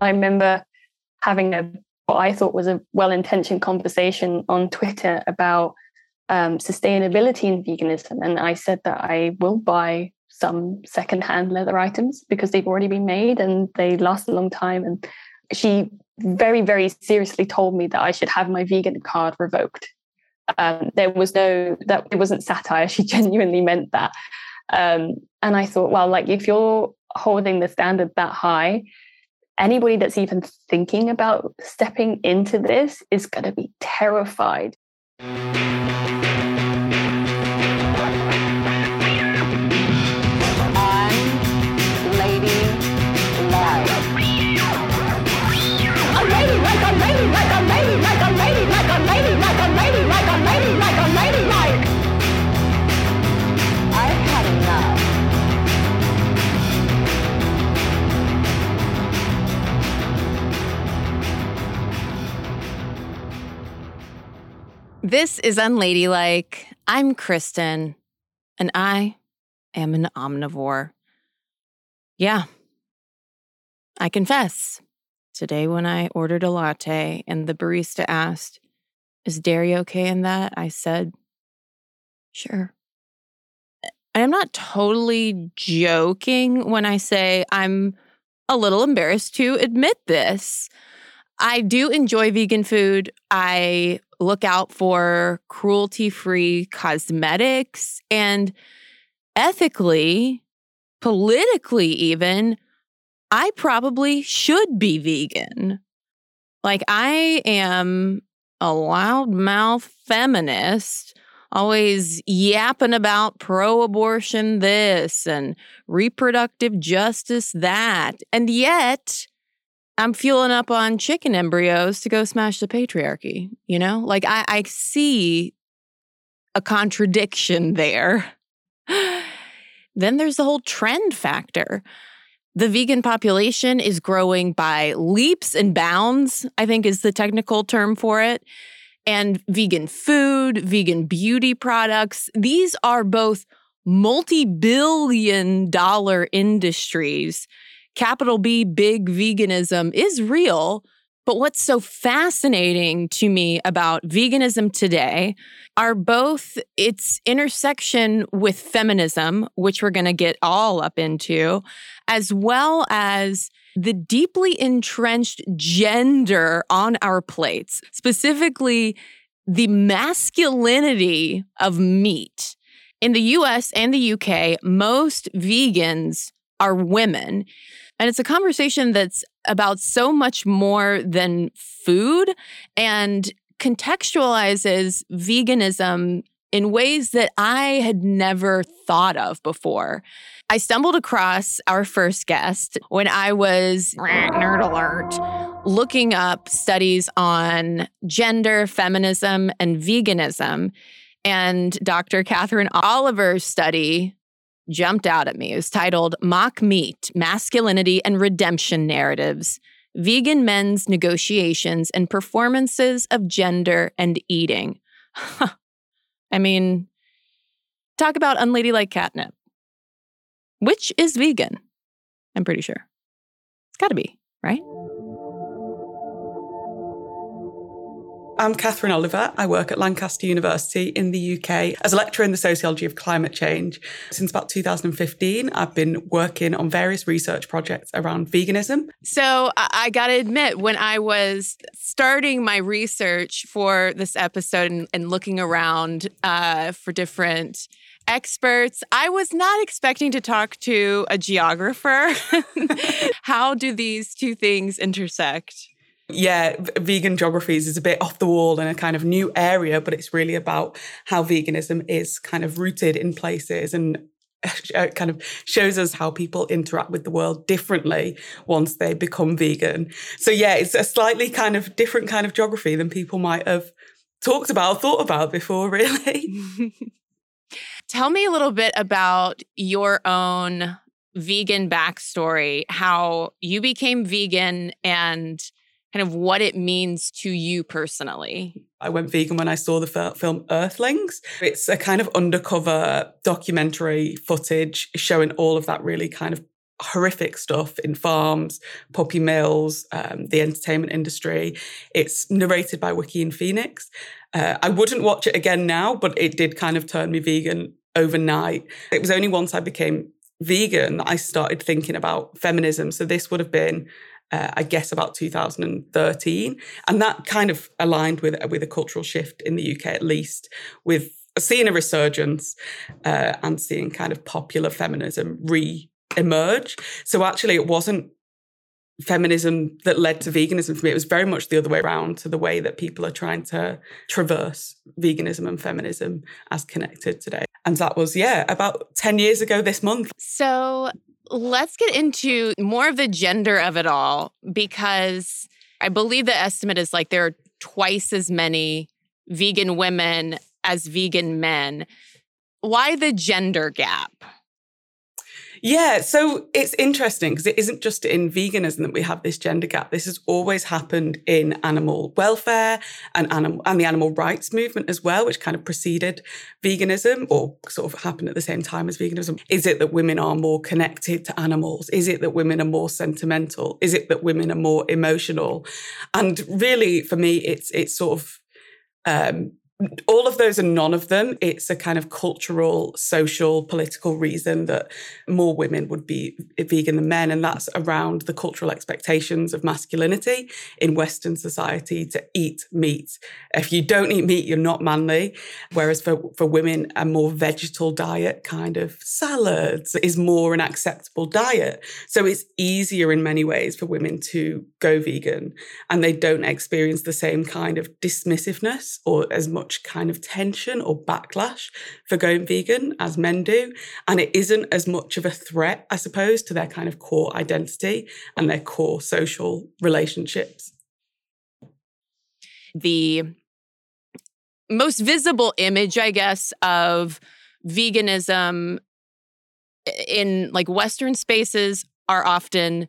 I remember having a what I thought was a well-intentioned conversation on Twitter about um, sustainability in veganism, and I said that I will buy some secondhand leather items because they've already been made and they last a long time. And she very, very seriously told me that I should have my vegan card revoked. Um, there was no that it wasn't satire. She genuinely meant that. Um, and I thought, well, like if you're holding the standard that high, anybody that's even thinking about stepping into this is going to be terrified. This is Unladylike. I'm Kristen, and I am an omnivore. Yeah, I confess. Today, when I ordered a latte and the barista asked, Is dairy okay in that? I said, Sure. I'm not totally joking when I say I'm a little embarrassed to admit this. I do enjoy vegan food. I look out for cruelty free cosmetics and ethically, politically, even, I probably should be vegan. Like, I am a loudmouth feminist, always yapping about pro abortion this and reproductive justice that. And yet, I'm fueling up on chicken embryos to go smash the patriarchy. You know, like I, I see a contradiction there. then there's the whole trend factor. The vegan population is growing by leaps and bounds, I think is the technical term for it. And vegan food, vegan beauty products, these are both multi billion dollar industries capital B, big veganism is real. But what's so fascinating to me about veganism today are both its intersection with feminism, which we're going to get all up into, as well as the deeply entrenched gender on our plates, specifically the masculinity of meat. In the US and the UK, most vegans are women. And it's a conversation that's about so much more than food and contextualizes veganism in ways that I had never thought of before. I stumbled across our first guest when I was nerd alert looking up studies on gender, feminism, and veganism. And Dr. Catherine Oliver's study jumped out at me. It was titled Mock Meat Masculinity and Redemption Narratives Vegan Men's Negotiations and Performances of Gender and Eating. I mean, talk about unladylike catnip. Which is vegan? I'm pretty sure. It's got to be, right? I'm Catherine Oliver. I work at Lancaster University in the UK as a lecturer in the sociology of climate change. Since about 2015, I've been working on various research projects around veganism. So I got to admit, when I was starting my research for this episode and, and looking around uh, for different experts. I was not expecting to talk to a geographer. How do these two things intersect? Yeah, vegan geographies is a bit off the wall in a kind of new area, but it's really about how veganism is kind of rooted in places and uh, kind of shows us how people interact with the world differently once they become vegan. So yeah, it's a slightly kind of different kind of geography than people might have talked about, thought about before, really. Tell me a little bit about your own vegan backstory, how you became vegan and kind of what it means to you personally. I went vegan when I saw the film Earthlings. It's a kind of undercover documentary footage showing all of that really kind of horrific stuff in farms, puppy mills, um, the entertainment industry. It's narrated by Joaquin Phoenix. Uh, I wouldn't watch it again now, but it did kind of turn me vegan overnight. It was only once I became vegan that I started thinking about feminism. So this would have been uh, I guess about 2013, and that kind of aligned with with a cultural shift in the UK, at least, with seeing a resurgence uh, and seeing kind of popular feminism re-emerge. So actually, it wasn't feminism that led to veganism for me. It was very much the other way around to the way that people are trying to traverse veganism and feminism as connected today. And that was, yeah, about 10 years ago this month. So let's get into more of the gender of it all because I believe the estimate is like there are twice as many vegan women as vegan men. Why the gender gap? Yeah, so it's interesting because it isn't just in veganism that we have this gender gap. This has always happened in animal welfare and animal and the animal rights movement as well, which kind of preceded veganism or sort of happened at the same time as veganism. Is it that women are more connected to animals? Is it that women are more sentimental? Is it that women are more emotional? And really, for me, it's it's sort of um, all of those and none of them. It's a kind of cultural, social, political reason that more women would be vegan than men. And that's around the cultural expectations of masculinity in Western society to eat meat. If you don't eat meat, you're not manly. Whereas for, for women, a more vegetal diet, kind of salads, is more an acceptable diet. So it's easier in many ways for women to go vegan and they don't experience the same kind of dismissiveness or as much much kind of tension or backlash for going vegan as men do. And it isn't as much of a threat, I suppose, to their kind of core identity and their core social relationships. The most visible image, I guess, of veganism in like Western spaces are often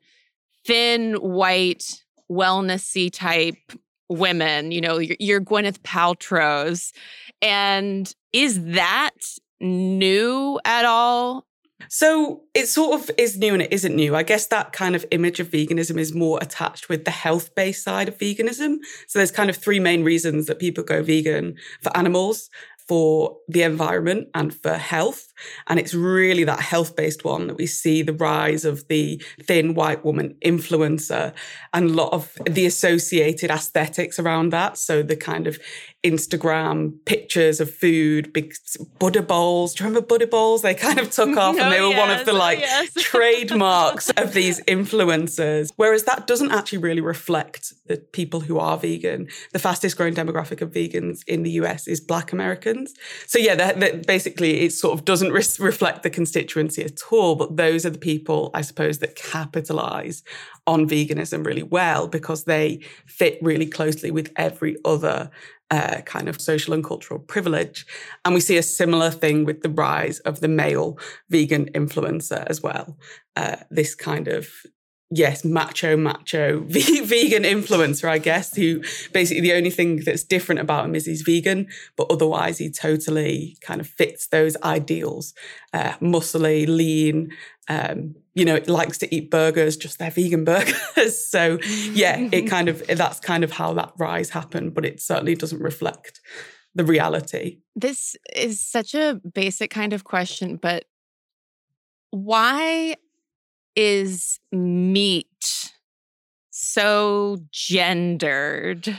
thin, white, wellnessy type women, you know, your, your Gwyneth Paltrow's. And is that new at all? So it sort of is new and it isn't new. I guess that kind of image of veganism is more attached with the health based side of veganism. So there's kind of three main reasons that people go vegan for animals, for the environment and for health. And it's really that health based one that we see the rise of the thin white woman influencer and a lot of the associated aesthetics around that. So the kind of Instagram pictures of food, big Buddha bowls. Do you remember Buddha bowls? They kind of took off and they were yes, one of the like yes. trademarks of these influencers. Whereas that doesn't actually really reflect the people who are vegan. The fastest growing demographic of vegans in the US is Black Americans. So yeah, that, that basically it sort of doesn't re- reflect the constituency at all. But those are the people, I suppose, that capitalize on veganism really well because they fit really closely with every other uh, kind of social and cultural privilege. And we see a similar thing with the rise of the male vegan influencer as well. Uh, this kind of yes, macho, macho vegan influencer, I guess, who basically the only thing that's different about him is he's vegan, but otherwise he totally kind of fits those ideals. Uh, muscly, lean, um, you know, it likes to eat burgers, just their vegan burgers. so yeah, it kind of that's kind of how that rise happened, but it certainly doesn't reflect the reality. This is such a basic kind of question, but why is meat so gendered?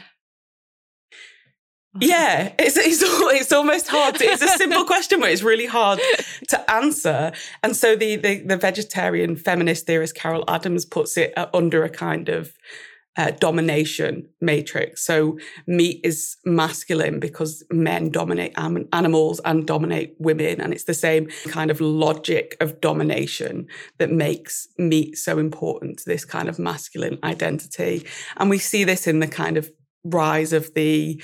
Yeah, it's, it's it's almost hard. To, it's a simple question, but it's really hard to answer. And so the, the the vegetarian feminist theorist Carol Adams puts it uh, under a kind of uh, domination matrix. So meat is masculine because men dominate am- animals and dominate women. And it's the same kind of logic of domination that makes meat so important to this kind of masculine identity. And we see this in the kind of rise of the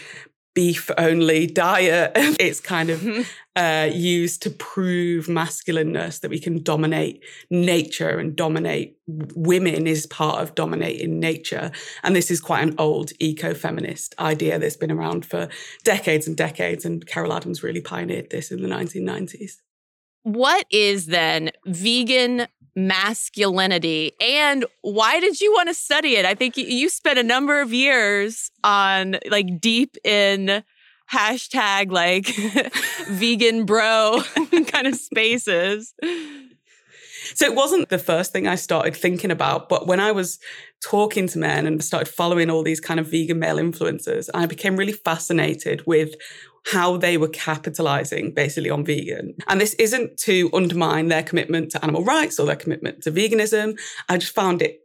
beef only diet. it's kind of uh, used to prove masculineness that we can dominate nature and dominate women is part of dominating nature. And this is quite an old eco feminist idea that's been around for decades and decades. And Carol Adams really pioneered this in the 1990s. What is then vegan masculinity and why did you want to study it? I think you spent a number of years on like deep in hashtag like vegan bro kind of spaces. So it wasn't the first thing I started thinking about, but when I was talking to men and started following all these kind of vegan male influencers, I became really fascinated with how they were capitalizing basically on vegan. And this isn't to undermine their commitment to animal rights or their commitment to veganism. I just found it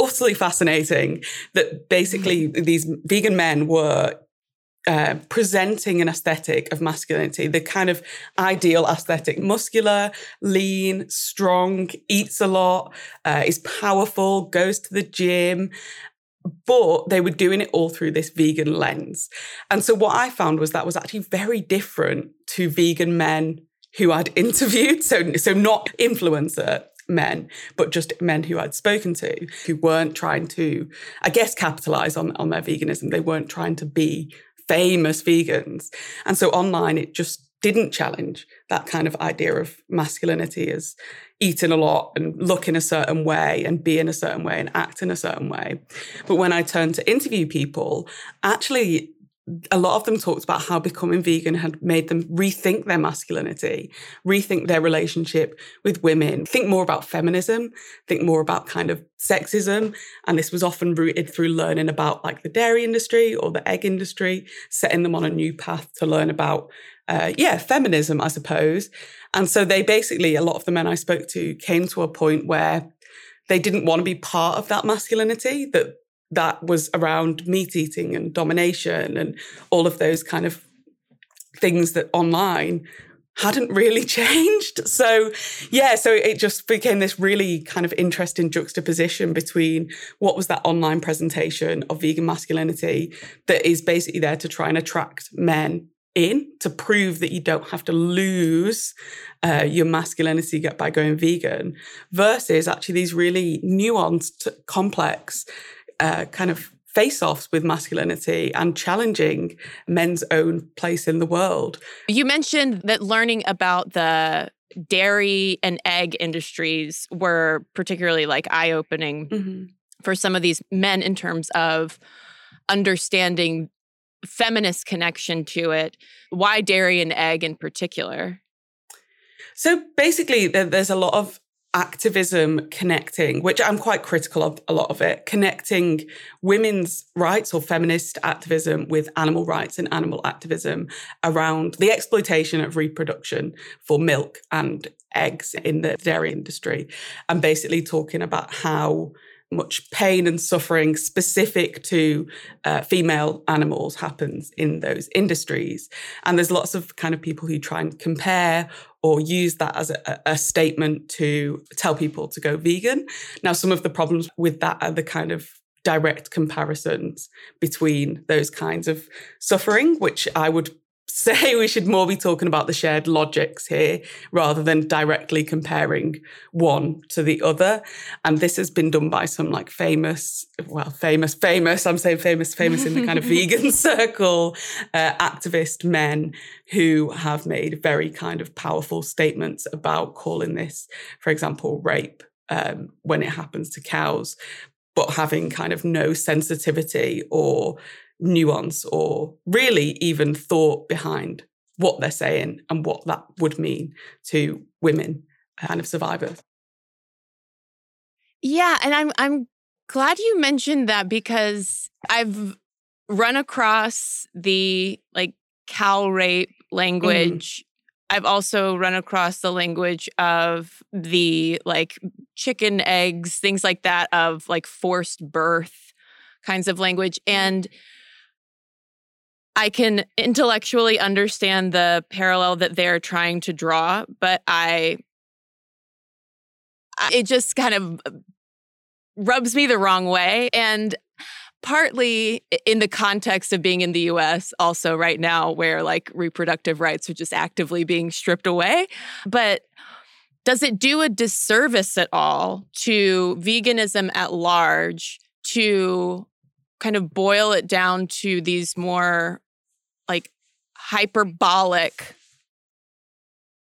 utterly fascinating that basically these vegan men were uh, presenting an aesthetic of masculinity, the kind of ideal aesthetic muscular, lean, strong, eats a lot, uh, is powerful, goes to the gym. But they were doing it all through this vegan lens. And so what I found was that was actually very different to vegan men who I'd interviewed. So, so not influencer men, but just men who I'd spoken to who weren't trying to, I guess, capitalize on, on their veganism. They weren't trying to be famous vegans. And so online, it just didn't challenge that kind of idea of masculinity as eating a lot and look in a certain way and be in a certain way and act in a certain way. But when I turned to interview people, actually, a lot of them talked about how becoming vegan had made them rethink their masculinity, rethink their relationship with women, think more about feminism, think more about kind of sexism. And this was often rooted through learning about like the dairy industry or the egg industry, setting them on a new path to learn about, uh, yeah, feminism, I suppose. And so they basically, a lot of the men I spoke to came to a point where they didn't want to be part of that masculinity, that that was around meat eating and domination and all of those kind of things that online hadn't really changed. So, yeah, so it just became this really kind of interesting juxtaposition between what was that online presentation of vegan masculinity that is basically there to try and attract men in to prove that you don't have to lose uh, your masculinity by going vegan versus actually these really nuanced, complex uh, kind of face offs with masculinity and challenging men's own place in the world. You mentioned that learning about the dairy and egg industries were particularly like eye opening mm-hmm. for some of these men in terms of understanding feminist connection to it. Why dairy and egg in particular? So basically, there's a lot of activism connecting, which I'm quite critical of a lot of it, connecting women's rights or feminist activism with animal rights and animal activism around the exploitation of reproduction for milk and eggs in the dairy industry. And basically talking about how much pain and suffering specific to uh, female animals happens in those industries. And there's lots of kind of people who try and compare or use that as a, a, statement to tell people to go vegan. Now, some of the problems with that are the kind of direct comparisons between those kinds of suffering, which I would say we should more be talking about the shared logics here rather than directly comparing one to the other. And this has been done by some like famous, well, famous, famous, I'm saying famous, famous in the kind of vegan circle, uh, activist men who have made very kind of powerful statements about calling this, for example, rape um, when it happens to cows, but having kind of no sensitivity or nuance or really even thought behind what they're saying and what that would mean to women kind of survivors. Yeah, and I'm I'm glad you mentioned that because I've run across the like cow rape mm-hmm. language. Mm. I've also run across the language of the like chicken eggs, things like that, of like forced birth kinds of language. And I can intellectually understand the parallel that they're trying to draw, but I, it just kind of uh, rubs me the wrong way. And partly in the context of being in the US, also right now, where like reproductive rights are just actively being stripped away. But does it do a disservice at all to veganism at large to kind of boil it down to these more hyperbolic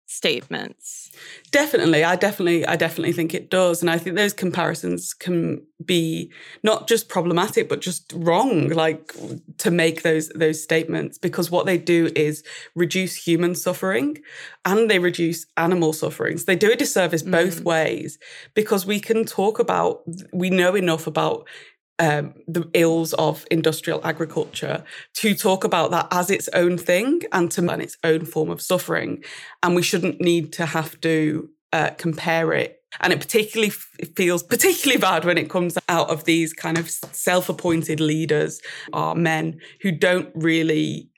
statements. Definitely, I definitely, I definitely think it does, and I think those comparisons can be not just problematic but just wrong. Like to make those those statements because what they do is reduce human suffering and they reduce animal sufferings they do a disservice mm. both ways because we can talk about, we know enough about um, the ills of industrial agriculture to talk about that as its own thing and to man its own form of suffering. And we shouldn't need to have to uh, compare it. And it particularly feels particularly bad when it comes out of these kind of self-appointed leaders, are men who don't really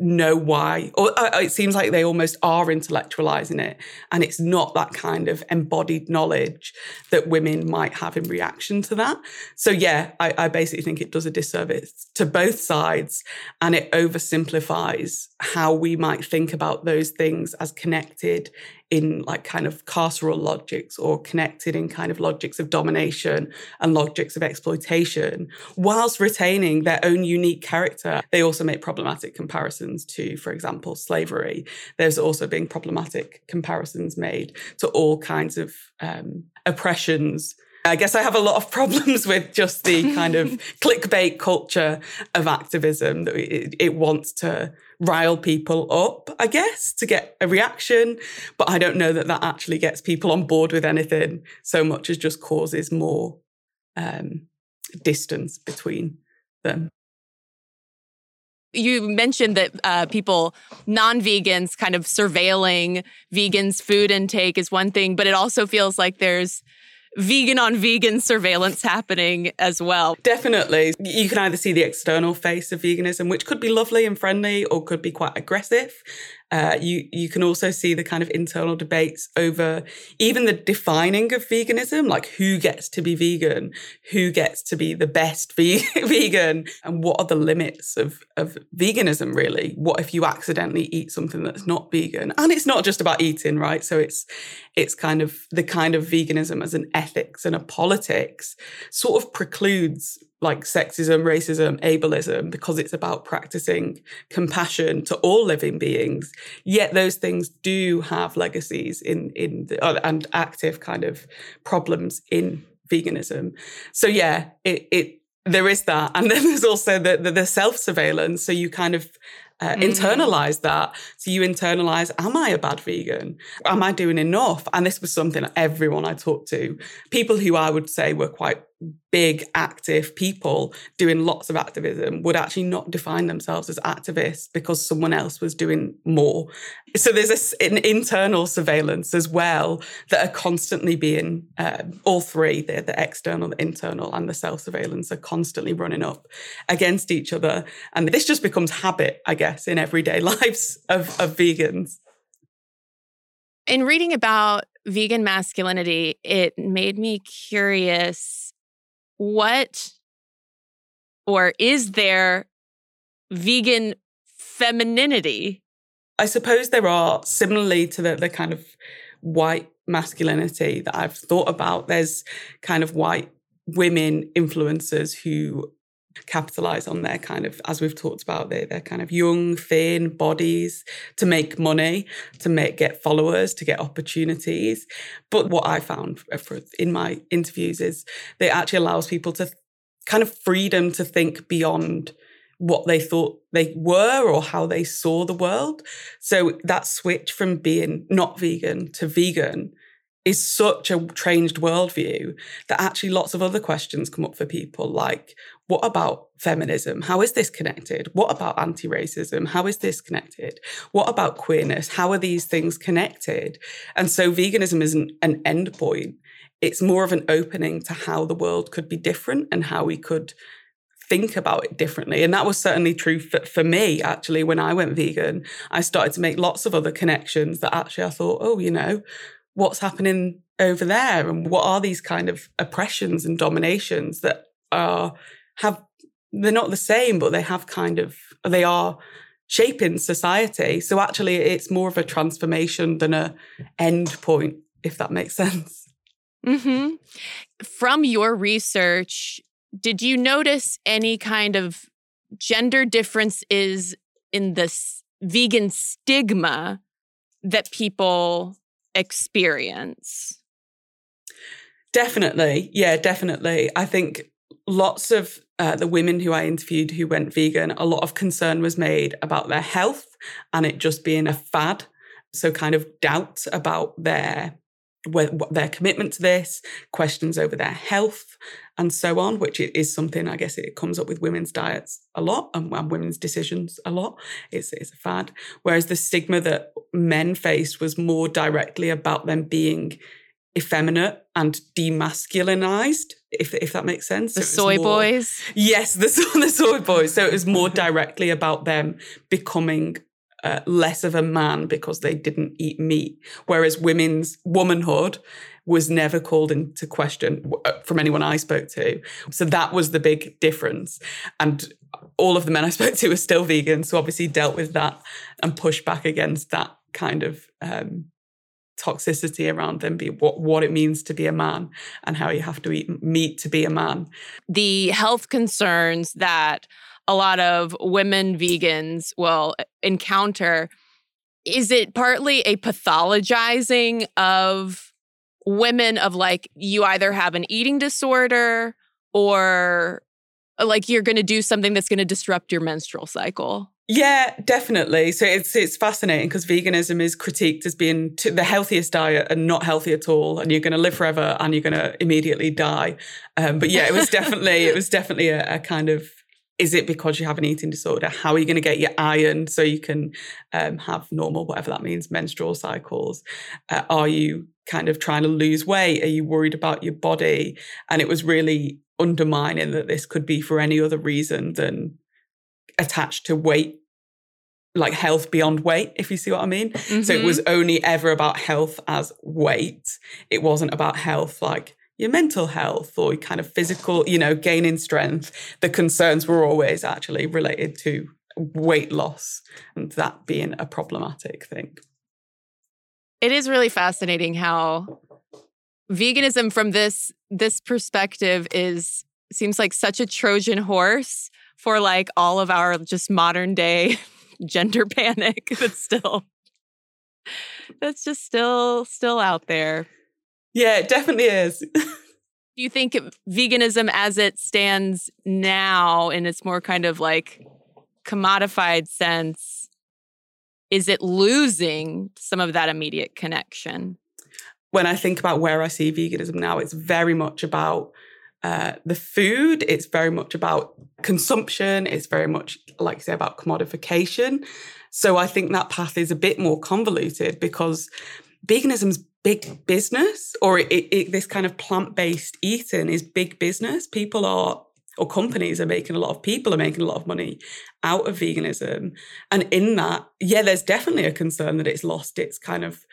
know why. Or uh, it seems like they almost are intellectualizing it and it's not that kind of embodied knowledge that women might have in reaction to that. So yeah I, I basically think it does a disservice to both sides and it oversimplifies how we might think about those things as connected in like kind of carceral logics or connected in kind of logics of domination and logics of exploitation, whilst retaining their own unique character. They also make problematic comparisons to, for example, slavery. There's also been problematic comparisons made to all kinds of um, oppressions I guess I have a lot of problems with just the kind of clickbait culture of activism that it, it, wants to rile people up, I guess, to get a reaction. But I don't know that that actually gets people on board with anything so much as just causes more um, distance between them. You mentioned that uh, people, non vegans, kind of surveilling vegans' food intake is one thing, but it also feels like there's vegan on vegan surveillance happening as well. Definitely. You can either see the external face of veganism, which could be lovely and friendly or could be quite aggressive. Uh, you you can also see the kind of internal debates over even the defining of veganism, like who gets to be vegan, who gets to be the best ve- vegan, and what are the limits of of veganism really? What if you accidentally eat something that's not vegan? And it's not just about eating, right? So it's it's kind of the kind of veganism as an ethics and a politics sort of precludes like sexism, racism, ableism, because it's about practicing compassion to all living beings. Yet those things do have legacies in in the, uh, and active kind of problems in veganism. So yeah, it it there is that, and then there's also the the, the self surveillance. So you kind of uh, mm. internalize that. So you internalize, am I a bad vegan? Am I doing enough? And this was something everyone I talked to, people who I would say were quite big, active people doing lots of activism would actually not define themselves as activists because someone else was doing more. So there's a, an internal surveillance as well that are constantly being, uh, all three, the, the external, the internal, and the self surveillance are constantly running up against each other. And this just becomes habit, I guess, in everyday lives of, of vegans. In reading about vegan masculinity, it made me curious what or is there vegan femininity? I suppose there are, similarly to the, the kind of white masculinity that I've thought about, there's kind of white women influencers who capitalize on their kind of as we've talked about their, their kind of young thin bodies to make money to make get followers to get opportunities. But what i found in my interviews is that it actually allows people to kind of freedom to think beyond what they thought they were or how they saw the world. So that switch from being not vegan to vegan is such a changed worldview that actually lots of other questions come up for people like what about feminism? How is this connected? What about anti-racism? How is this connected? What about queerness? How are these things connected? And so veganism isn't an end point, it's more of an opening to how the world could be different and how we could think about it differently. And that was certainly true for, for, me, actually, when I went vegan. I started to make lots of other connections that actually I thought, oh, you know, what's happening over there? And what are these kind of oppressions and dominations that are have they're not the same but they have kind of they are shaping society so actually it's more of a transformation than a end point if that makes sense mm-hmm. from your research did you notice any kind of gender differences in this vegan stigma that people experience. Definitely. Yeah, definitely. I think lots of uh, the women who I interviewed who went vegan, a lot of concern was made about their health and it just being a fad. So, kind of doubt about their their commitment to this, questions over their health, and so on, which is something I guess it comes up with women's diets a lot and women's decisions a lot. It's, it's a fad. Whereas the stigma that men faced was more directly about them being effeminate and demasculinized, if if that makes sense. The so soy more, boys. Yes, the, the soy boys. So it was more directly about them becoming uh, less of a man because they didn't eat meat, whereas women's womanhood was never called into question uh, from anyone I spoke to. So that was the big difference. And all of the men I spoke to were still vegan, so obviously dealt with that and pushed back against that kind of um, toxicity around them, be what, what it means to be a man and how you have to eat meat to be a man. The health concerns that a lot of women vegans will uh, encounter is it partly a pathologizing of women of like you either have an eating disorder or like you're going to do something that's going to disrupt your menstrual cycle yeah, definitely. So it's it's fascinating because veganism is critiqued as being the healthiest diet and not healthy at all, and you're going to live forever and you're going to immediately die. Um, but yeah, it was definitely it was definitely a, a, kind of is it because you have an eating disorder? How are you going to get your iron so you can um, have normal, whatever that means, menstrual cycles? Uh, are you kind of trying to lose weight? Are you worried about your body? And it was really undermining that this could be for any other reason than attached to weight like health beyond weight, if you see what I mean. Mm-hmm. So it was mm-hmm. only ever about health as weight. It wasn't about health like your mental health or kind of physical, you know, gaining strength. The concerns were always actually related to weight loss and that being a problematic thing. It is really fascinating how veganism from this this perspective is seems like such a trojan horse for like all of our just modern day gender panic that's still that's just still still out there. Yeah, it definitely is. Do you think veganism as it stands now in its more kind of like commodified sense is it losing some of that immediate connection? When I think about where I see veganism now, it's very much about uh, the food. It's very much about consumption. It's very much, like you say, about commodification. So I think that path is a bit more convoluted because veganism's big business, or it, it, this kind of plant based eating is big business. People are or companies are making a lot of people are making a lot of money out of veganism. And in that, yeah, there's definitely a concern that it's lost its kind of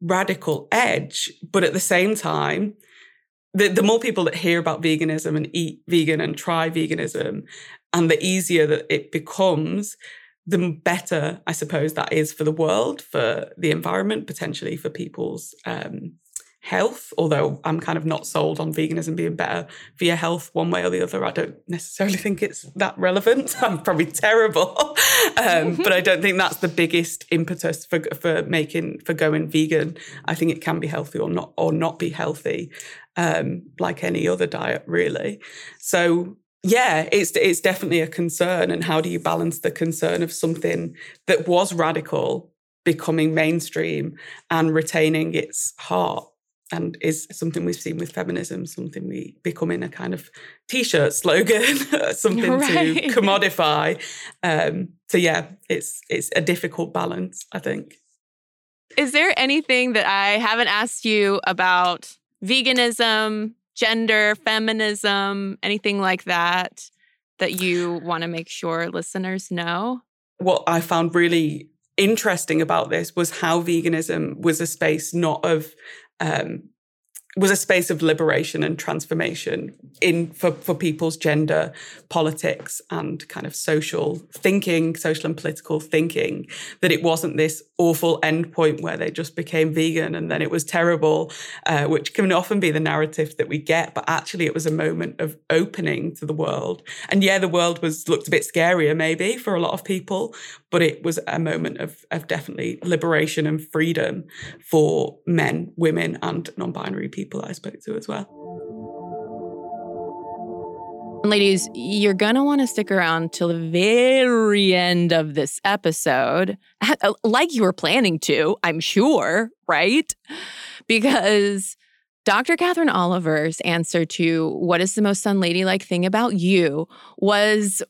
radical edge. But at the same time, the, the more people that hear about veganism and eat vegan and try veganism, and the easier that it becomes, the better, I suppose, that is for the world, for the environment, potentially for people's um, health. Although I'm kind of not sold on veganism being better for your health one way or the other. I don't necessarily think it's that relevant. I'm probably terrible, um, but I don't think that's the biggest impetus for for making for going vegan. I think it can be healthy or not or not be healthy um, like any other diet, really. So yeah, it's it's definitely a concern. And how do you balance the concern of something that was radical becoming mainstream and retaining its heart? And is something we've seen with feminism, something we becoming a kind of t-shirt slogan, something right. to commodify. Um, so yeah, it's it's a difficult balance, I think. Is there anything that I haven't asked you about veganism, gender, feminism, anything like that that you want to make sure listeners know? What I found really interesting about this was how veganism was a space not of um, was a space of liberation and transformation in for, for people's gender politics and kind of social thinking social and political thinking that it wasn't this awful endpoint where they just became vegan and then it was terrible uh, which can often be the narrative that we get but actually it was a moment of opening to the world. And yeah the world was looked a bit scarier maybe for a lot of people but it was a moment of, of definitely liberation and freedom for men women and non-binary people people I spoke to as well. Ladies, you're going to want to stick around till the very end of this episode, like you were planning to, I'm sure, right? Because Dr. Catherine Oliver's answer to what is the most unladylike thing about you was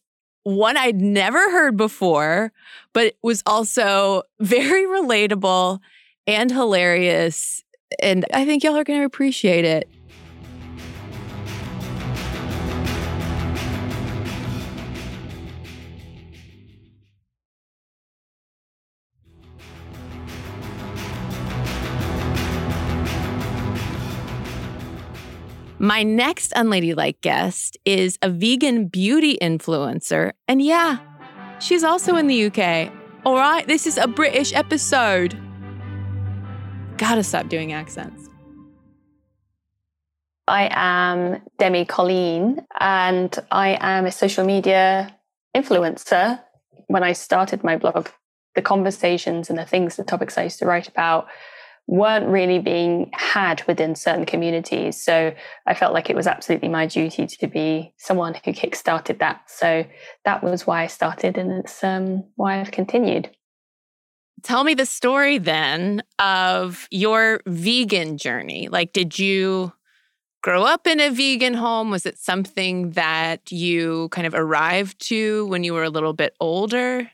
one I'd never heard before, but was also very relatable and hilarious and I think y'all are going to appreciate it. My next unladylike guest is a vegan beauty influencer. And yeah, she's also in the UK. All right, this is a British episode. Gotta stop doing accents. I am Demi Colleen, and I am a social media influencer. When I started my blog, the conversations and the things, the topics I used to write about weren't really being had within certain communities. So I felt like it was absolutely my duty to be someone who kickstarted that. So that was why I started, and it's um, why I've continued. Tell me the story then of your vegan journey. Like, did you grow up in a vegan home? Was it something that you kind of arrived to when you were a little bit older?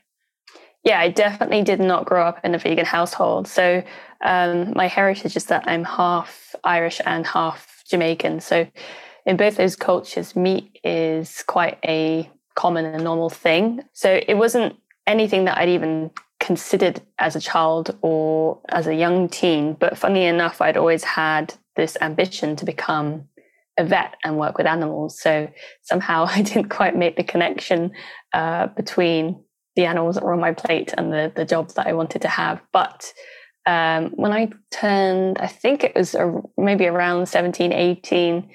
Yeah, I definitely did not grow up in a vegan household. So, um, my heritage is that I'm half Irish and half Jamaican. So, in both those cultures, meat is quite a common and normal thing. So, it wasn't anything that I'd even considered as a child or as a young teen. But funny enough, I'd always had this ambition to become a vet and work with animals. So somehow I didn't quite make the connection uh, between the animals that were on my plate and the, the jobs that I wanted to have. But um, when I turned, I think it was a, maybe around 17, 18,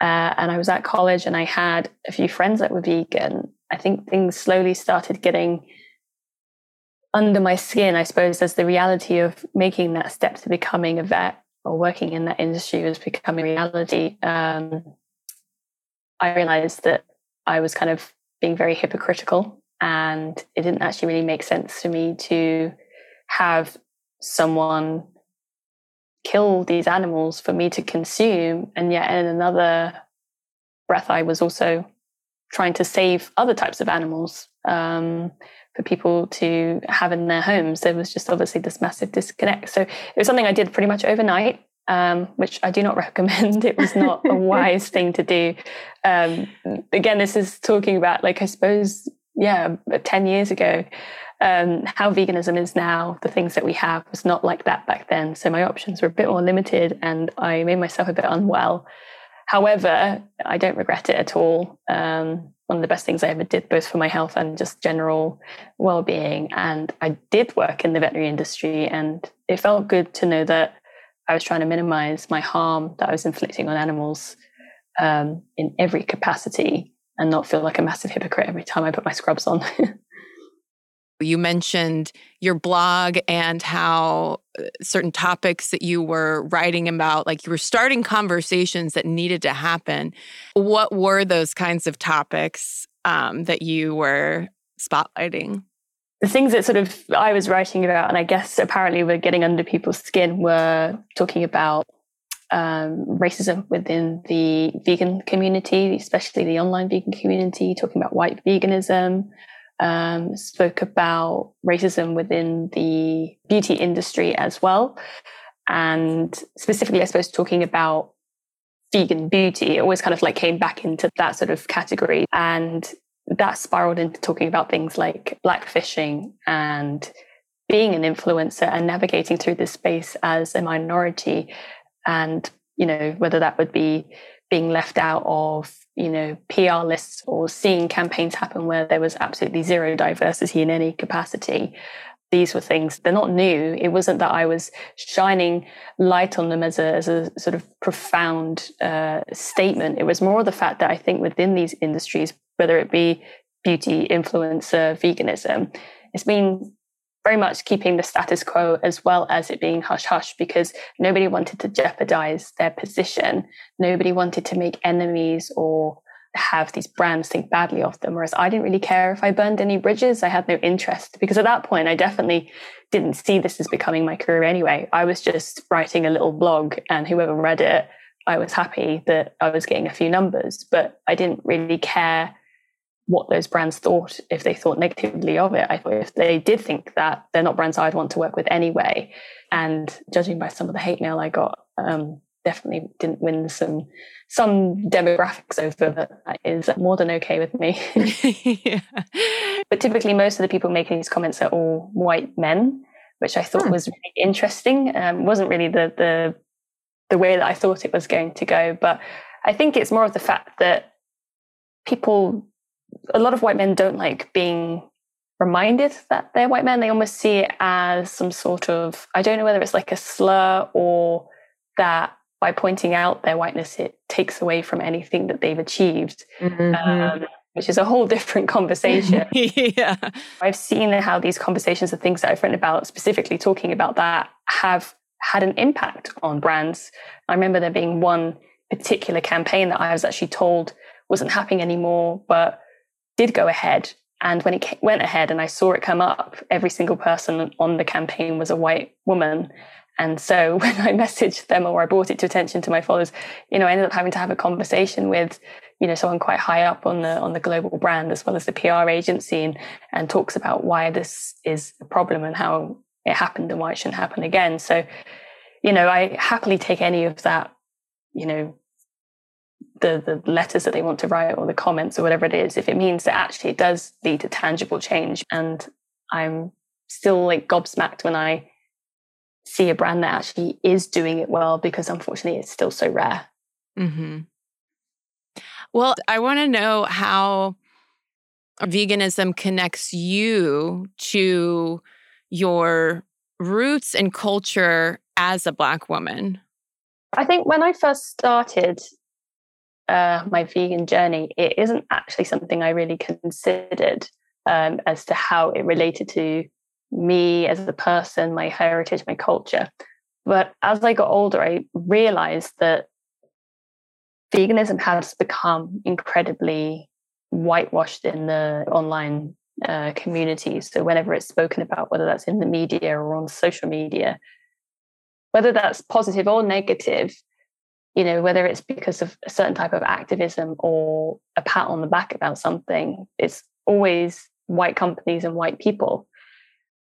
uh, and I was at college and I had a few friends that were vegan, I think things slowly started getting under my skin, I suppose, as the reality of making that step to becoming a vet or working in that industry was becoming reality, um, I realized that I was kind of being very hypocritical and it didn't actually really make sense to me to have someone kill these animals for me to consume. And yet, in another breath, I was also trying to save other types of animals. Um, for people to have in their homes. There was just obviously this massive disconnect. So it was something I did pretty much overnight, um, which I do not recommend. It was not a wise thing to do. Um, again, this is talking about, like, I suppose, yeah, 10 years ago. Um, how veganism is now, the things that we have was not like that back then. So my options were a bit more limited and I made myself a bit unwell. However, I don't regret it at all. Um, one of the best things I ever did, both for my health and just general well being. And I did work in the veterinary industry, and it felt good to know that I was trying to minimize my harm that I was inflicting on animals um, in every capacity and not feel like a massive hypocrite every time I put my scrubs on. You mentioned your blog and how uh, certain topics that you were writing about, like you were starting conversations that needed to happen. What were those kinds of topics um, that you were spotlighting? The things that sort of I was writing about, and I guess apparently were getting under people's skin, were talking about um, racism within the vegan community, especially the online vegan community, talking about white veganism, um, spoke about racism within the beauty industry as well. And specifically, I suppose, talking about vegan beauty, it always kind of like came back into that sort of category. And that spiraled into talking about things like blackfishing and being an influencer and navigating through this space as a minority and you know, whether that would be being left out of, you know, PR lists or seeing campaigns happen where there was absolutely zero diversity in any capacity. These were things, they're not new. It wasn't that I was shining light on them as a, as a sort of profound uh, statement. It was more the fact that I think within these industries, whether it be beauty, influencer, veganism, it's been very much keeping the status quo as well as it being hush hush because nobody wanted to jeopardize their position. Nobody wanted to make enemies or have these brands think badly of them. Whereas I didn't really care if I burned any bridges. I had no interest because at that point, I definitely didn't see this as becoming my career anyway. I was just writing a little blog, and whoever read it, I was happy that I was getting a few numbers, but I didn't really care what those brands thought if they thought negatively of it. I thought if they did think that, they're not brands I'd want to work with anyway. And judging by some of the hate mail I got, um, definitely didn't win some some demographics over, that is more than okay with me. yeah. But typically, most of the people making these comments are all white men, which I thought hmm. was really interesting. Um, wasn't really the the the way that I thought it was going to go, but I think it's more of the fact that people a lot of white men don't like being reminded that they're white men. They almost see it as some sort of, I don't know whether it's like a slur or that by pointing out their whiteness, it takes away from anything that they've achieved. Mm-hmm. Um, which is a whole different conversation. yeah. I've seen how these conversations, the things that I've written about, specifically talking about that, have had an impact on brands. I remember there being one particular campaign that I was actually told wasn't happening anymore, but did go ahead. And when it went ahead and I saw it come up, every single person on the campaign was a white woman. And so when I messaged them or I brought it to attention to my followers, you know, I ended up having to have a conversation with, you know, someone quite high up on the on the global brand as well as the PR agency and and talks about why this is a problem and how it happened and why it shouldn't happen again. So, you know, I happily take any of that, you know, the the letters that they want to write or the comments or whatever it is if it means that actually it does lead to tangible change. And i'm still like gobsmacked when i see a brand that actually is doing it well because unfortunately it's still so rare. Mm-hmm. well i want to know how veganism connects you to your roots and culture as a black woman. I think when I first started, uh, my vegan journey, it isn't actually something I really considered um, as to how it related to me as a person, my heritage, my culture. But as I got older, I realized that veganism has become incredibly whitewashed in the online uh, community. So whenever it's spoken about, whether that's in the media or on social media, whether that's positive or negative, you know, whether it's because of a certain type of activism or a pat on the back about something, it's always white companies and white people.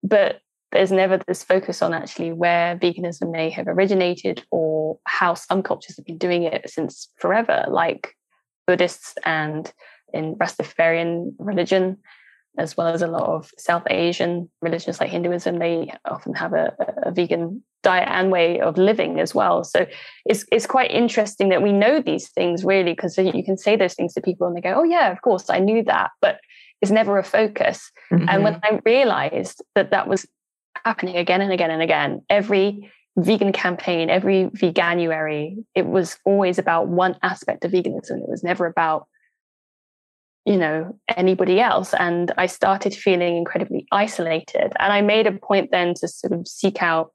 But there's never this focus on actually where veganism may have originated or how some cultures have been doing it since forever, like Buddhists and in Rastafarian religion as well as a lot of South Asian religions like Hinduism, they often have a, a, vegan diet and way of living as well. So it's it's quite interesting that we know these things really, because you can say those things to people and they go, "Oh yeah, of course, I knew that," but it's never a focus. Mm-hmm. And when I realized that that was happening again and again and again, every vegan campaign, every veganuary, it was always about one aspect of veganism. It was never about you know anybody else and i started feeling incredibly isolated and i made a point then to sort of seek out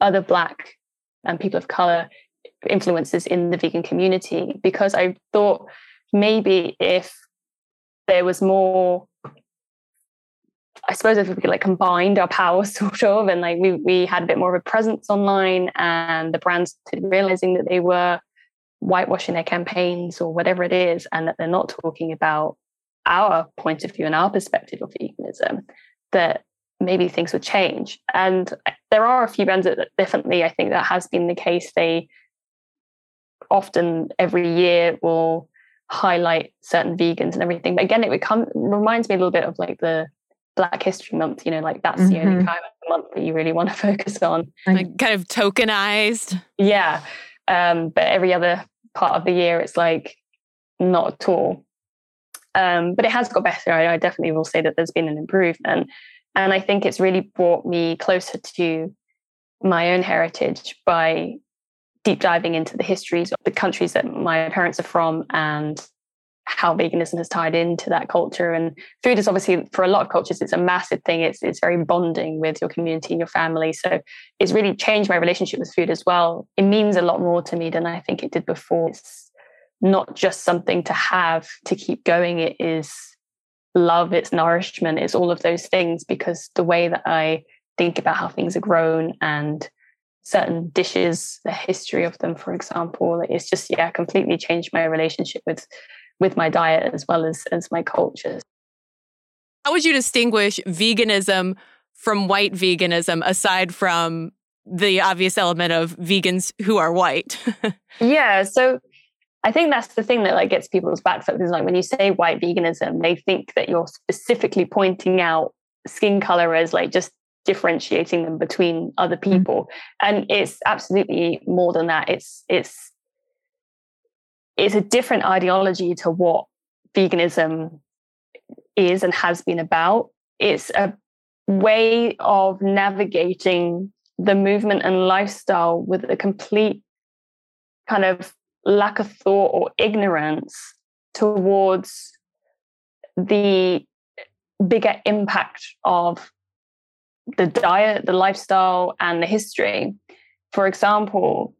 other black and people of color influences in the vegan community because i thought maybe if there was more I suppose if we could like combined our powers sort of and like we we had a bit more of a presence online and the brands realizing that they were whitewashing their campaigns or whatever it is and that they're not talking about our point of view and our perspective of veganism, that maybe things would change. And there are a few brands that definitely, I think that has been the case. They often every year will highlight certain vegans and everything. But again, it become, reminds me a little bit of like the Black History Month, you know, like that's mm-hmm. the only mm-hmm. time of the month that you really want to focus on. Like kind of tokenized. Yeah. Um, but every other part of the year, it's like not at all. Um, but it has got better. I, I definitely will say that there's been an improvement. And I think it's really brought me closer to my own heritage by deep diving into the histories of the countries that my parents are from and how veganism has tied into that culture. And food is obviously for a lot of cultures, it's a massive thing. It's it's very bonding with your community and your family. So it's really changed my relationship with food as well. It means a lot more to me than I think it did before. It's not just something to have to keep going. It is love, it's nourishment, it's all of those things because the way that I think about how things are grown and certain dishes, the history of them, for example, it's just yeah, completely changed my relationship with with my diet as well as as my cultures. How would you distinguish veganism from white veganism aside from the obvious element of vegans who are white? yeah, so I think that's the thing that like gets people's back up is like when you say white veganism, they think that you're specifically pointing out skin color as like just differentiating them between other mm. people. And it's absolutely more than that. It's it's it's a different ideology to what veganism is and has been about. It's a way of navigating the movement and lifestyle with a complete kind of lack of thought or ignorance towards the bigger impact of the diet, the lifestyle, and the history. For example,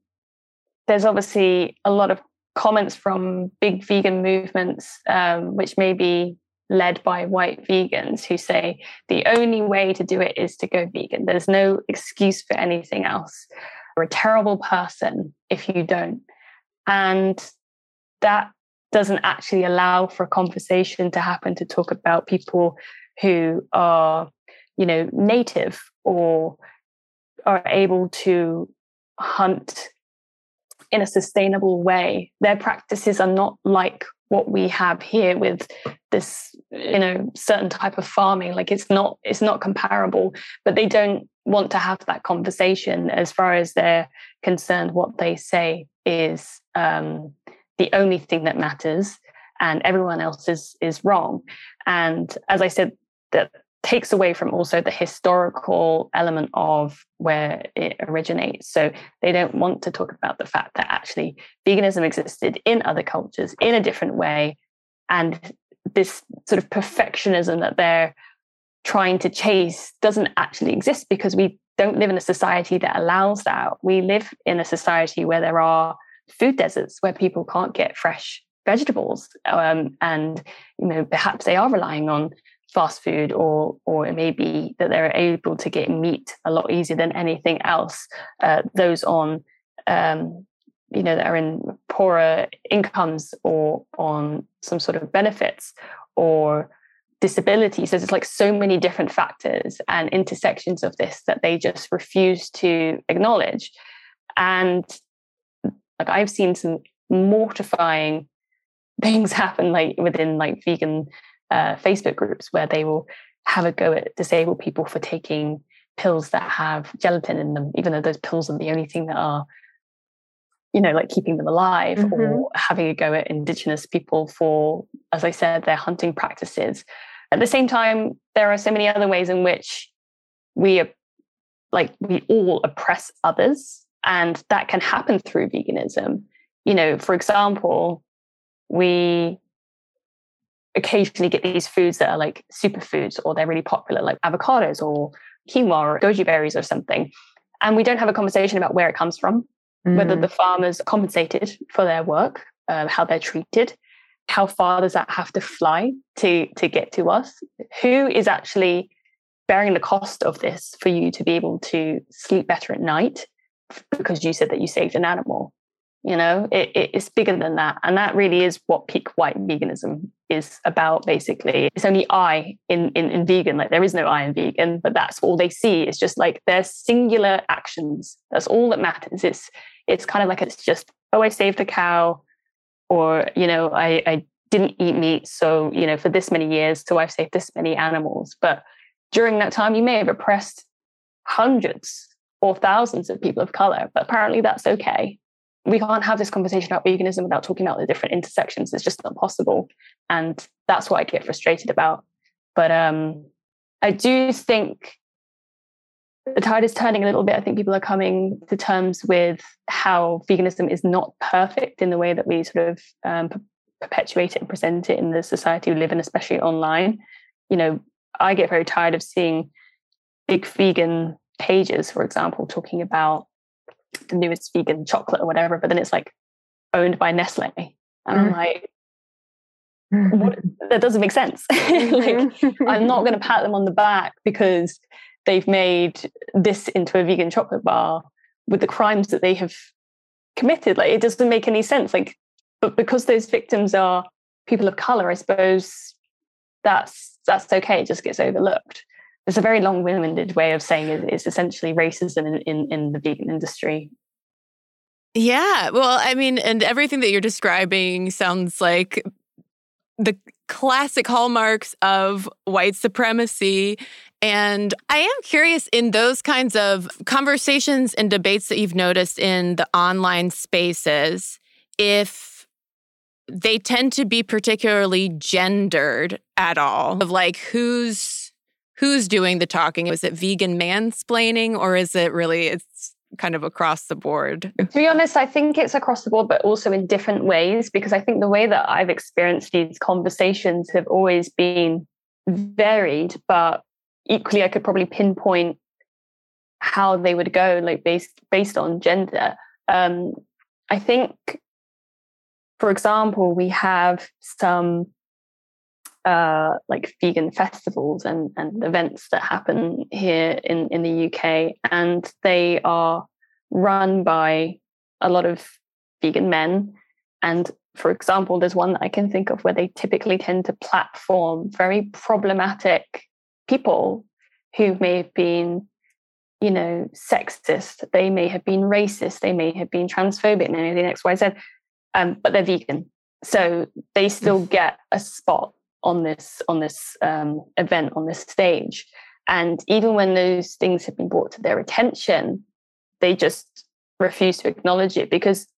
there's obviously a lot of comments from big vegan movements, um, which may be led by white vegans who say the only way to do it is to go vegan. There's no excuse for anything else. You're a terrible person if you don't. And that doesn't actually allow for a conversation to happen to talk about people who are, you know, native or are able to hunt in a sustainable way. Their practices are not like what we have here with this you know certain type of farming like it's not it's not comparable but they don't want to have that conversation as far as they're concerned what they say is um, the only thing that matters and everyone else is is wrong and as i said that takes away from also the historical element of where it originates. So they don't want to talk about the fact that actually veganism existed in other cultures in a different way. And this sort of perfectionism that they're trying to chase doesn't actually exist because we don't live in a society that allows that. We live in a society where there are food deserts where people can't get fresh vegetables um, and you know perhaps they are relying on fast food or or it may be that they're able to get meat a lot easier than anything else uh, those on um, you know that are in poorer incomes or on some sort of benefits or disabilities there's like so many different factors and intersections of this that they just refuse to acknowledge and like i've seen some mortifying things happen like within like vegan uh, Facebook groups where they will have a go at disabled people for taking pills that have gelatin in them, even though those pills are the only thing that are, you know, like keeping them alive, mm-hmm. or having a go at indigenous people for, as I said, their hunting practices. At the same time, there are so many other ways in which we are like we all oppress others, and that can happen through veganism. You know, for example, we occasionally get these foods that are like superfoods or they're really popular, like avocados or quinoa or goji berries or something. And we don't have a conversation about where it comes from, mm. whether the farmers compensated for their work, uh, how they're treated, how far does that have to fly to to get to us? Who is actually bearing the cost of this for you to be able to sleep better at night because you said that you saved an animal? you know? It, it's bigger than that and that really is what peak white veganism is about basically. It's only i in, in in vegan like there is no i in vegan but that's all they see. It's just like their singular actions. That's all that matters. It's it's kind of like it's just oh i saved a cow or you know i i didn't eat meat so you know for this many years so i've saved this many animals but during that time you may have oppressed hundreds or thousands of people of color but apparently that's okay we can't have this conversation about veganism without talking about the different intersections. It's just not possible. And that's what I get frustrated about. But um, I do think the tide is turning a little bit. I think people are coming to terms with how veganism is not perfect in the way that we sort of um, perpetuate it and present it in the society we live in, especially online. You know, I get very tired of seeing big vegan pages, for example, talking about the newest vegan chocolate or whatever, but then it's like owned by Nestle. And I'm mm. like, what? that doesn't make sense. like, I'm not going to pat them on the back because they've made this into a vegan chocolate bar with the crimes that they have committed. Like, it doesn't make any sense. Like, but because those victims are people of color, I suppose that's that's okay. It just gets overlooked. It's a very long-winded way of saying it. It's essentially racism in, in, in the vegan industry. Yeah, well, I mean, and everything that you're describing sounds like the classic hallmarks of white supremacy. And I am curious in those kinds of conversations and debates that you've noticed in the online spaces, if they tend to be particularly gendered at all of like who's who's doing the talking? Is it vegan mansplaining or is it really it's kind of across the board? To be honest i think it's across the board but also in different ways because i think the way that i've experienced these conversations have always been varied but equally i could probably pinpoint how they would go like based based on gender um i think for example, we have some uh, like vegan festivals and, and events that happen here in, in the UK, and they are run by a lot of vegan men. And for example, there's one that I can think of where they typically tend to platform very problematic people who may have been, you know, sexist, they may have been racist, they may have been transphobic, and anything X, Y, Z um, but they're vegan, so they still get a spot on this on this um, event on this stage. And even when those things have been brought to their attention, they just refuse to acknowledge it because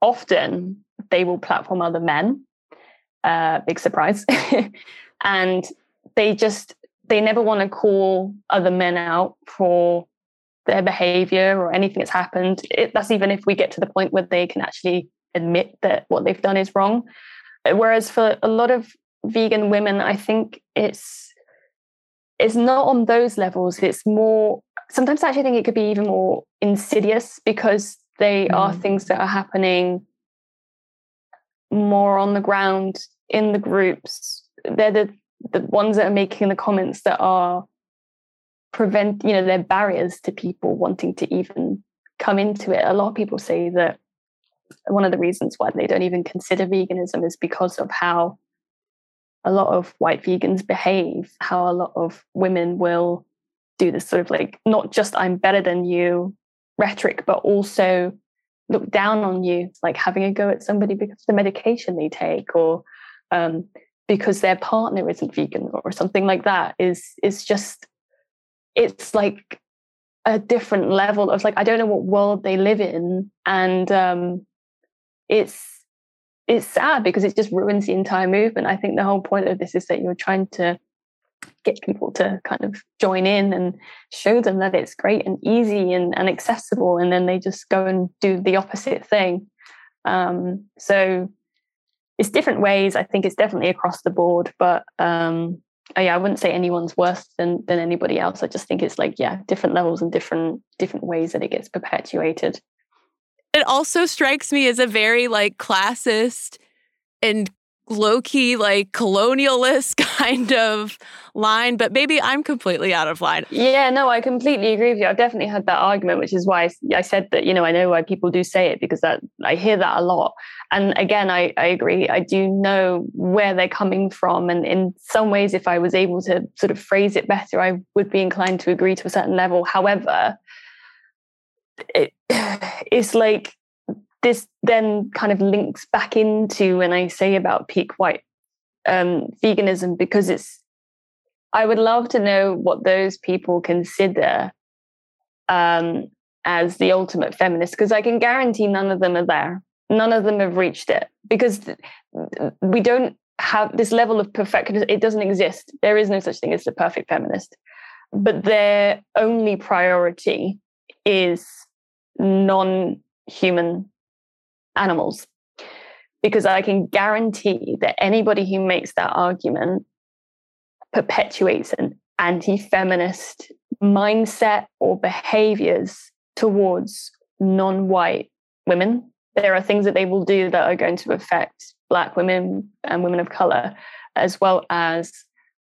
often they will platform other men. Uh, big surprise, and they just they never want to call other men out for their behavior or anything that's happened. It, that's even if we get to the point where they can actually admit that what they've done is wrong. Whereas for a lot of vegan women, I think it's it's not on those levels. It's more sometimes I actually think it could be even more insidious because they mm. are things that are happening more on the ground in the groups. They're the the ones that are making the comments that are prevent you know they're barriers to people wanting to even come into it. A lot of people say that one of the reasons why they don't even consider veganism is because of how a lot of white vegans behave, how a lot of women will do this sort of like not just I'm better than you rhetoric, but also look down on you, like having a go at somebody because of the medication they take or um, because their partner isn't vegan or something like that is is just it's like a different level of like I don't know what world they live in and um, it's it's sad because it just ruins the entire movement. I think the whole point of this is that you're trying to get people to kind of join in and show them that it's great and easy and, and accessible, and then they just go and do the opposite thing. Um, so it's different ways. I think it's definitely across the board, but um, oh yeah, I wouldn't say anyone's worse than than anybody else. I just think it's like yeah, different levels and different different ways that it gets perpetuated. It also strikes me as a very like classist and low key like colonialist kind of line, but maybe I'm completely out of line. Yeah, no, I completely agree with you. I've definitely had that argument, which is why I said that, you know, I know why people do say it because that I hear that a lot. And again, I, I agree. I do know where they're coming from. And in some ways, if I was able to sort of phrase it better, I would be inclined to agree to a certain level. However, it, it's like this then kind of links back into when I say about peak white um, veganism because it's. I would love to know what those people consider um, as the ultimate feminist because I can guarantee none of them are there. None of them have reached it because we don't have this level of perfection. It doesn't exist. There is no such thing as the perfect feminist. But their only priority is non human animals. Because I can guarantee that anybody who makes that argument perpetuates an anti feminist mindset or behaviors towards non white women. There are things that they will do that are going to affect Black women and women of color, as well as,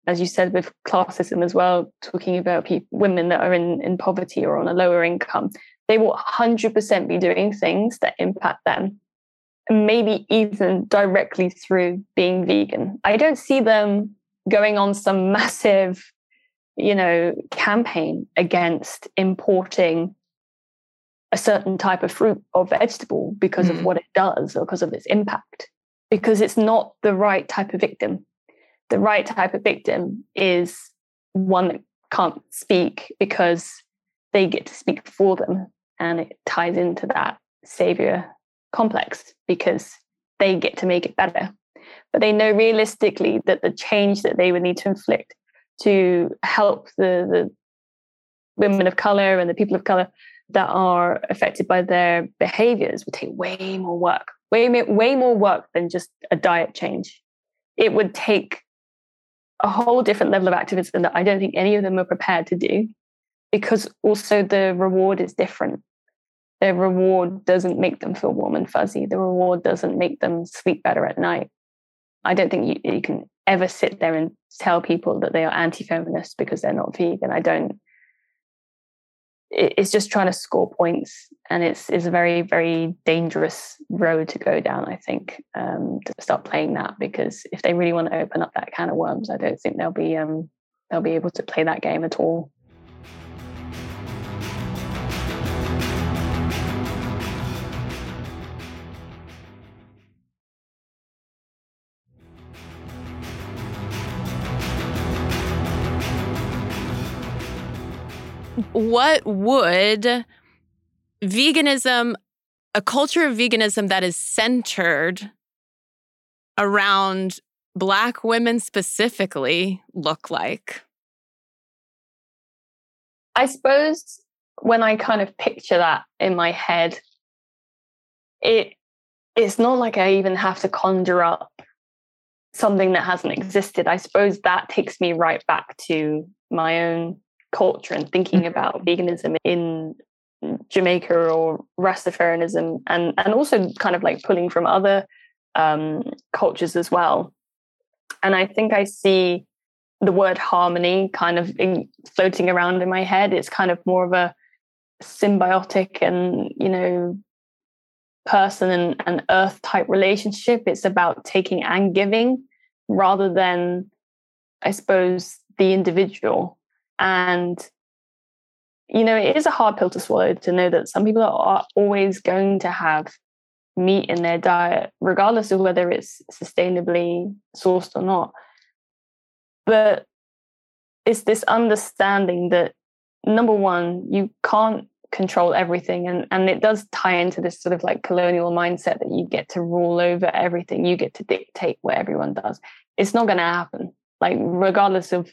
as you said, with classism as well, talking about people, women that are in, in poverty or on a lower income. They will 100% be doing things that impact them, maybe even directly through being vegan. I don't see them going on some massive you know, campaign against importing a certain type of fruit or vegetable because mm. of what it does or because of its impact, because it's not the right type of victim. The right type of victim is one that can't speak because they get to speak for them. And it ties into that savior complex because they get to make it better. But they know realistically that the change that they would need to inflict to help the, the women of color and the people of color that are affected by their behaviors would take way more work, way, way more work than just a diet change. It would take a whole different level of activism that I don't think any of them are prepared to do because also the reward is different. The reward doesn't make them feel warm and fuzzy. The reward doesn't make them sleep better at night. I don't think you, you can ever sit there and tell people that they are anti-feminist because they're not vegan. I don't. It's just trying to score points, and it's it's a very very dangerous road to go down. I think um, to start playing that because if they really want to open up that can of worms, I don't think they'll be um, they'll be able to play that game at all. What would veganism, a culture of veganism that is centered around Black women specifically, look like? I suppose when I kind of picture that in my head, it it's not like I even have to conjure up something that hasn't existed. I suppose that takes me right back to my own culture and thinking mm-hmm. about veganism in Jamaica or Rastafarianism, and and also kind of like pulling from other um, cultures as well. And I think I see the word harmony kind of in, floating around in my head. It's kind of more of a symbiotic and you know person and, and earth type relationship. It's about taking and giving rather than, I suppose, the individual. And, you know, it is a hard pill to swallow to know that some people are always going to have meat in their diet, regardless of whether it's sustainably sourced or not. But it's this understanding that number one, you can't control everything. And, and it does tie into this sort of like colonial mindset that you get to rule over everything, you get to dictate what everyone does. It's not going to happen. Like, regardless of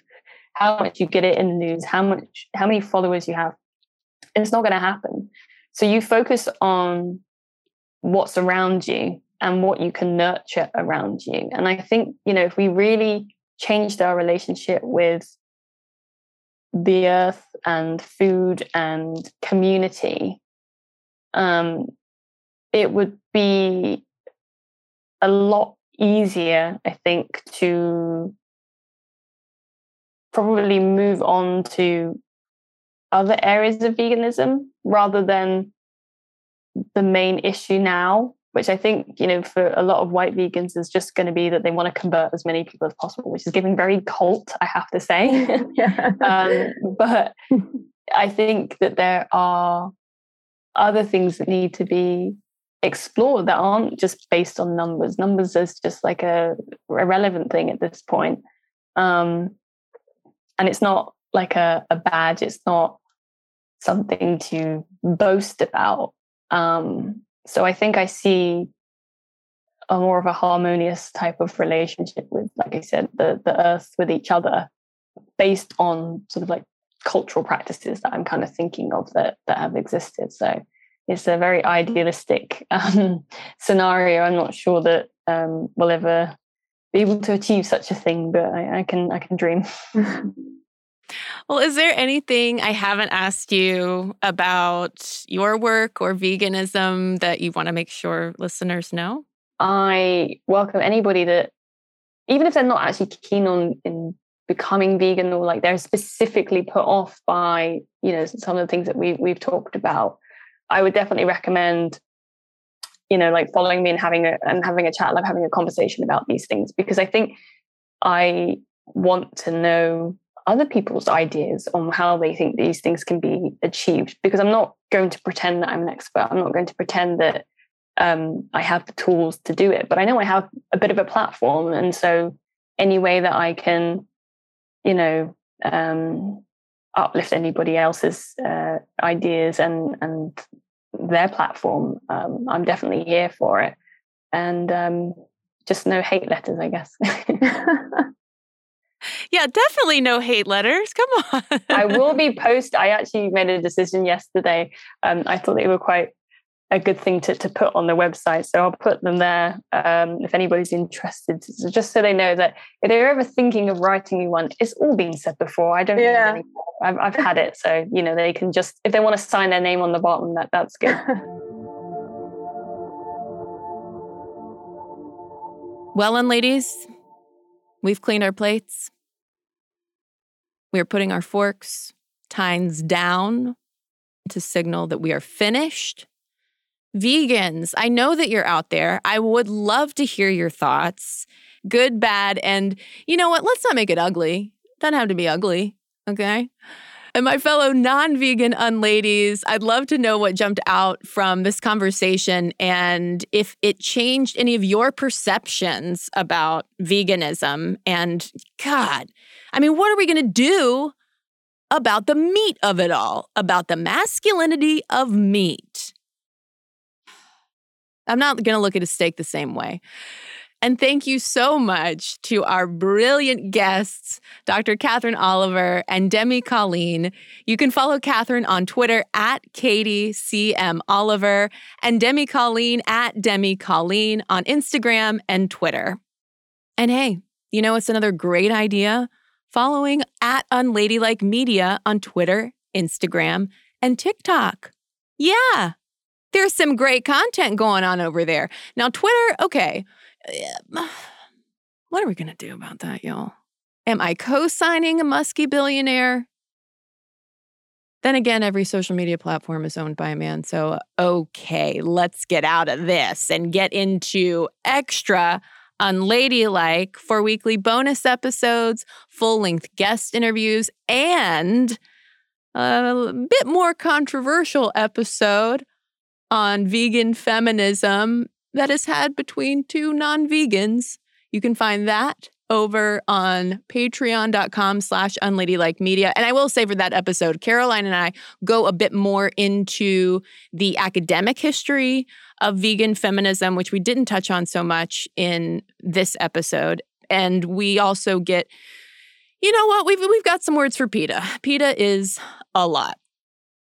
how much you get it in the news, how much, how many followers you have. It's not going to happen. So you focus on what's around you and what you can nurture around you. And I think, you know, if we really changed our relationship with the earth and food and community, um, it would be a lot easier, I think, to probably move on to other areas of veganism rather than the main issue now which i think you know for a lot of white vegans is just going to be that they want to convert as many people as possible which is giving very cult i have to say. Um, but i think that there are other things that need to be explored that aren't just based on numbers. Numbers is just like a irrelevant thing at this point. Um, and it's not like a, a badge it's not something to boast about. Um, so I think I see a more of a harmonious type of relationship with, like I said, the the earth with each other, based on sort of like cultural practices that I'm kind of thinking of that that have existed. So it's a very idealistic um, scenario. I'm not sure that um, we'll ever be able to achieve such a thing, but I, I can I can dream. Well, is there anything I haven't asked you about your work or veganism that you want to make sure listeners know? I welcome anybody that, even if they're not actually keen on in becoming vegan or like they're specifically put off by you know some of the things that we we've talked about, I would definitely recommend you know like following me and having a and having a chat like having a conversation about these things because i think i want to know other people's ideas on how they think these things can be achieved because i'm not going to pretend that i'm an expert. I'm not going to pretend that um, i have the tools to do it but i know i have a bit of a platform. And so any way that i can you know um, uplift anybody else's uh, ideas and and their platform, um, I'm definitely here for it. And um, just no hate letters, I guess. yeah, definitely no hate letters. Come on. I will be post. I actually made a decision yesterday. Um, I thought they were quite a good thing to, to put on the website. So I'll put them there um, if anybody's interested, so just so they know that if they're ever thinking of writing me one, it's all been said before. I don't yeah. I've, I've had it. So, you know, they can just, if they want to sign their name on the bottom, that that's good. well, and ladies, we've cleaned our plates. We are putting our forks, tines down to signal that we are finished Vegans, I know that you're out there. I would love to hear your thoughts, good, bad, and you know what? Let's not make it ugly. Doesn't have to be ugly, okay? And my fellow non vegan unladies, I'd love to know what jumped out from this conversation and if it changed any of your perceptions about veganism. And God, I mean, what are we going to do about the meat of it all, about the masculinity of meat? I'm not going to look at a steak the same way. And thank you so much to our brilliant guests, Dr. Catherine Oliver and Demi Colleen. You can follow Catherine on Twitter at Katie CM Oliver and Demi Colleen at Demi Colleen on Instagram and Twitter. And hey, you know it's another great idea? Following at Unladylike Media on Twitter, Instagram, and TikTok. Yeah, there's some great content going on over there. Now, Twitter, okay. Um, what are we going to do about that, y'all? Am I co signing a musky billionaire? Then again, every social media platform is owned by a man. So, okay, let's get out of this and get into extra unladylike for weekly bonus episodes, full length guest interviews, and a bit more controversial episode on vegan feminism that is had between two non-vegans. You can find that over on patreon.com slash unladylike media. And I will say for that episode, Caroline and I go a bit more into the academic history of vegan feminism, which we didn't touch on so much in this episode. And we also get, you know what, we've we've got some words for PETA. PETA is a lot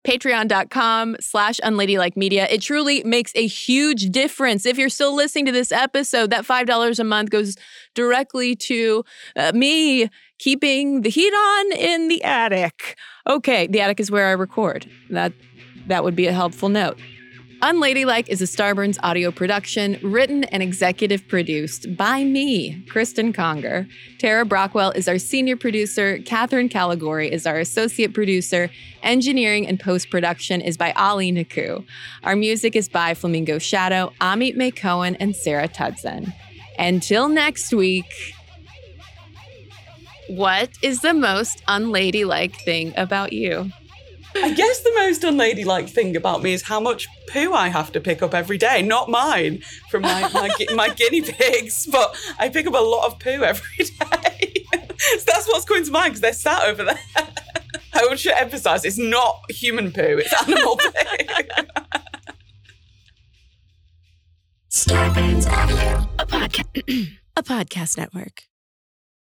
patreon.com slash unladylike media. It truly makes a huge difference. If you're still listening to this episode, that $5 a month goes directly to uh, me keeping the heat on in the attic. Okay, the attic is where I record. That that would be a helpful note. Unladylike is a Starburns audio production, written and executive produced by me, Cristen Conger. Tara Brockwell is our senior producer. Catherine Caligori is our associate producer. Engineering and post production is by Ali Naku. Our music is by Flamingo Shadow, Amit May Cohen, and Sarah Tudzin. Until next week, what is the most unladylike thing about you? I guess the most unladylike thing about me is how much poo I have to pick up every day. Not mine from my, my, my guinea pigs, but I pick up a lot of poo every day. so that's what's coming to mind because they're sat over there. I should emphasize it's not human poo, it's animal poo. A, a podcast network.